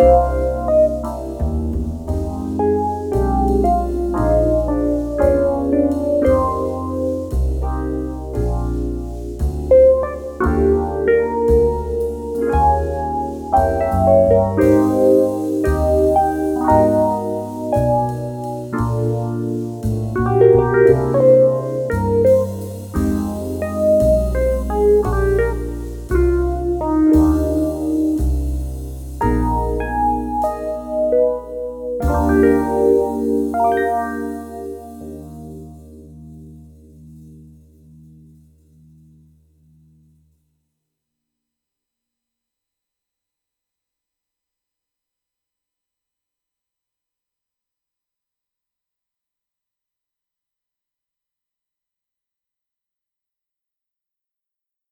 you